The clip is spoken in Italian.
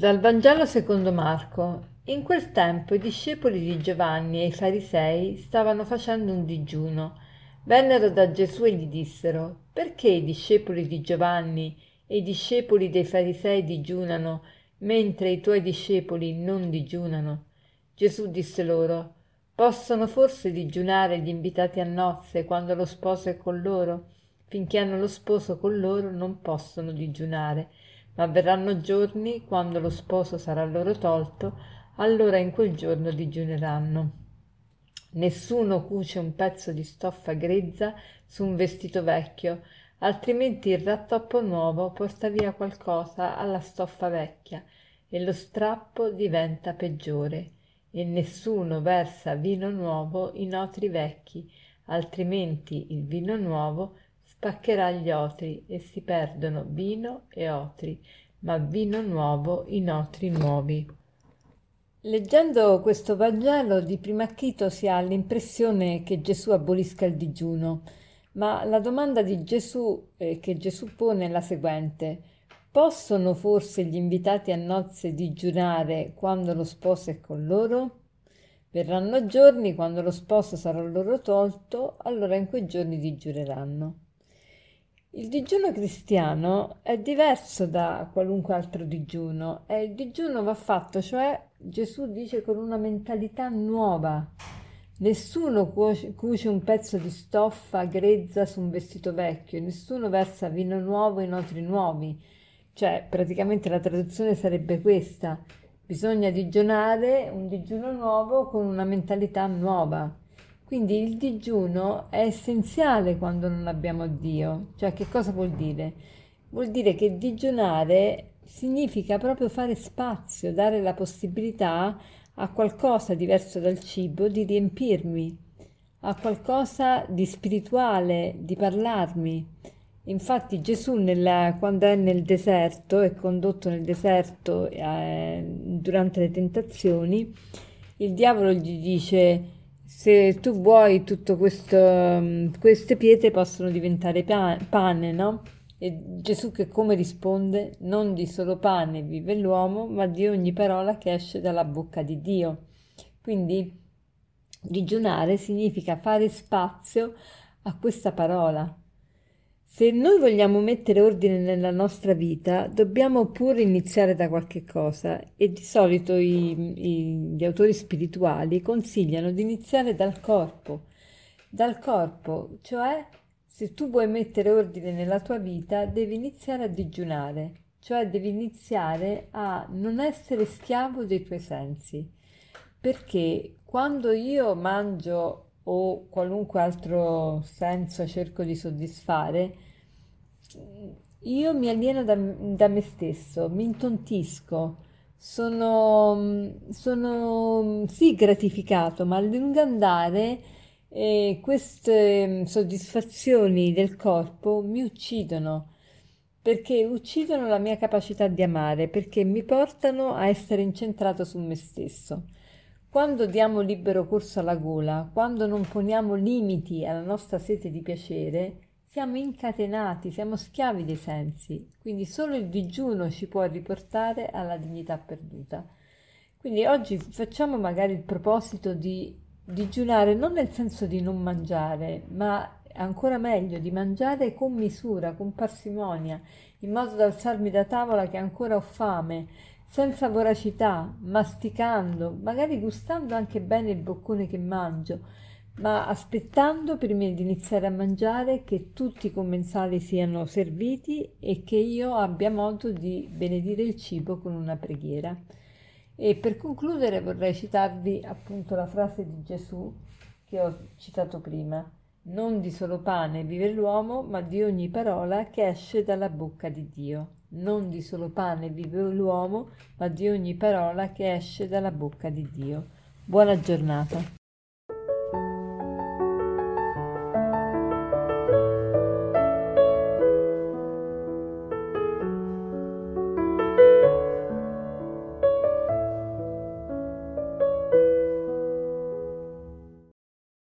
Dal Vangelo secondo Marco. In quel tempo i discepoli di Giovanni e i farisei stavano facendo un digiuno. Vennero da Gesù e gli dissero: Perché i discepoli di Giovanni e i discepoli dei farisei digiunano, mentre i tuoi discepoli non digiunano? Gesù disse loro: Possono forse digiunare gli invitati a nozze quando lo sposo è con loro? Finché hanno lo sposo con loro non possono digiunare ma verranno giorni quando lo sposo sarà loro tolto, allora in quel giorno digiuneranno. Nessuno cuce un pezzo di stoffa grezza su un vestito vecchio, altrimenti il rattoppo nuovo porta via qualcosa alla stoffa vecchia e lo strappo diventa peggiore. E nessuno versa vino nuovo in otri vecchi, altrimenti il vino nuovo spaccherà gli otri e si perdono vino e otri, ma vino nuovo in otri nuovi. Leggendo questo Vangelo di primo acchito si ha l'impressione che Gesù abolisca il digiuno, ma la domanda di Gesù eh, che Gesù pone è la seguente: Possono forse gli invitati a nozze digiunare quando lo sposo è con loro? Verranno giorni quando lo sposo sarà loro tolto, allora in quei giorni digiuneranno. Il digiuno cristiano è diverso da qualunque altro digiuno e il digiuno va fatto, cioè Gesù dice con una mentalità nuova. Nessuno cuce un pezzo di stoffa grezza su un vestito vecchio, nessuno versa vino nuovo in otri nuovi. Cioè, praticamente la traduzione sarebbe questa. Bisogna digiunare un digiuno nuovo con una mentalità nuova. Quindi il digiuno è essenziale quando non abbiamo Dio. Cioè che cosa vuol dire? Vuol dire che digiunare significa proprio fare spazio, dare la possibilità a qualcosa diverso dal cibo di riempirmi, a qualcosa di spirituale, di parlarmi. Infatti Gesù nella, quando è nel deserto, è condotto nel deserto eh, durante le tentazioni, il diavolo gli dice se tu vuoi tutto questo, mm, queste pietre possono diventare pane, no? E Gesù che come risponde? Non di solo pane vive l'uomo, ma di ogni parola che esce dalla bocca di Dio. Quindi digiunare significa fare spazio a questa parola, se noi vogliamo mettere ordine nella nostra vita, dobbiamo pure iniziare da qualche cosa e di solito i, i, gli autori spirituali consigliano di iniziare dal corpo. Dal corpo, cioè se tu vuoi mettere ordine nella tua vita, devi iniziare a digiunare, cioè devi iniziare a non essere schiavo dei tuoi sensi. Perché quando io mangio o qualunque altro senso cerco di soddisfare, io mi alieno da, da me stesso, mi intontisco, sono, sono sì gratificato, ma a lungo andare eh, queste soddisfazioni del corpo mi uccidono perché uccidono la mia capacità di amare, perché mi portano a essere incentrato su me stesso. Quando diamo libero corso alla gola, quando non poniamo limiti alla nostra sete di piacere, siamo incatenati, siamo schiavi dei sensi, quindi solo il digiuno ci può riportare alla dignità perduta. Quindi oggi facciamo magari il proposito di digiunare non nel senso di non mangiare, ma ancora meglio di mangiare con misura, con parsimonia, in modo da alzarmi da tavola che ancora ho fame, senza voracità, masticando, magari gustando anche bene il boccone che mangio, ma aspettando prima di iniziare a mangiare che tutti i commensali siano serviti e che io abbia modo di benedire il cibo con una preghiera. E per concludere vorrei citarvi appunto la frase di Gesù che ho citato prima. Non di solo pane vive l'uomo, ma di ogni parola che esce dalla bocca di Dio. Non di solo pane vive l'uomo, ma di ogni parola che esce dalla bocca di Dio. Buona giornata.